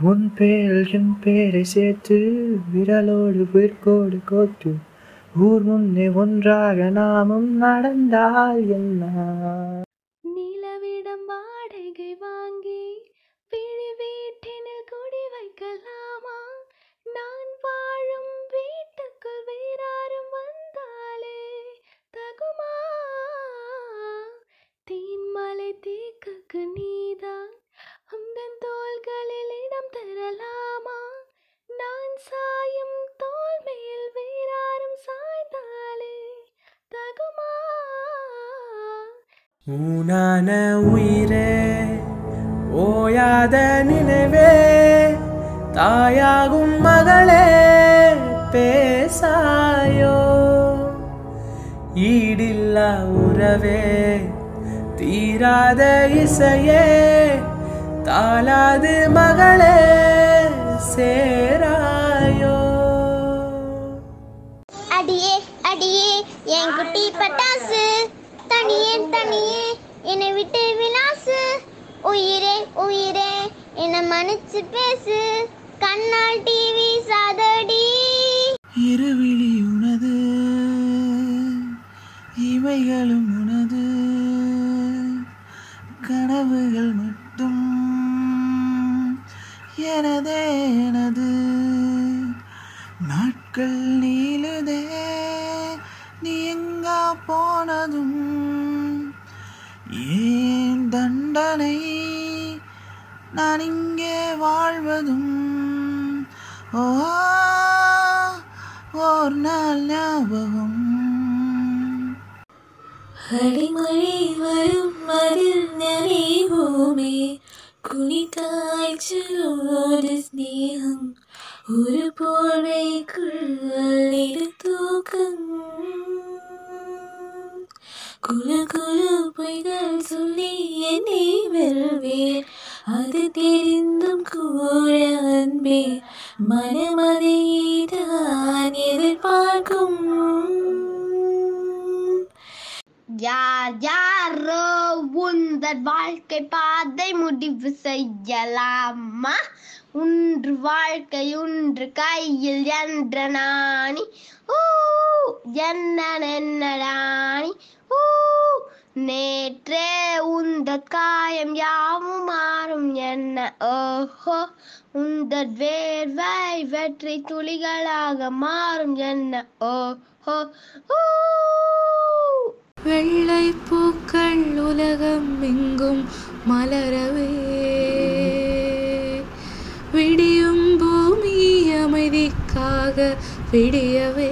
உன் பேரில் என் பேரை சேர்த்து விரலோடு விற்கோடு கோத்து ஊர் முன்னே ஒன்றாக நாமும் நடந்தால் என்ன? நிலவிடம் வாடகை வாங்கி ஊனான உயிரே ஓயாத நினைவே தாயாகும் மகளே பேசாயோ. ஈடில்லா உறவே தீராத இசையே தாளாது மகளே சேராயோ. அடியே அடியே என் குட்டி பட்டாசு தனியே தனியே. என்னை விட்டு விலாசு. உயிரே உயிரே என்னை மன்னிச்சு பேசு. கண்ணால் டிவி சாதடி. இருவிழி உனது இவைகளும் உனது. கனவுகள் மட்டும் எனதே எனது. நாட்கள் நீளுதே நீ எங்கா போனதும் தண்டனை. நான் இங்கே வாழ்வதும் ஓ ஓர் நாள் ஞாபகம். அடிமழை வரும் அதில் நனைவோமே குளித்தாய்ச்சலோடு ஸ்நேகம் ஒரு போர்வைக்குள் தூக்கம். குழு குழு பொய்கள் சொல்லி என்னை அது தெரிந்தும் கூற அன்பே மனமதைதான் எதிர்பார்க்கும். யார் யாரோ உந்தர் வாழ்க்கை பாதை முடிவு செய்யலாமா? ஒன்று வாழ்க்கை ஒன்று கையில் என்ற நாணி. ஊ என்ன என்ன ஊ நேற்றே உந்தத் காயம் யாவும் மாறும் என்ன? ஓஹோ உந்தத் வேர்வை வெற்றி துளிகளாக மாறும் என்ன? ஓஹோ வெள்ளை பூக்கள் உலகம் எங்கும் மலரவே. விடியும் பூமி அமைதிக்காக விடியவே.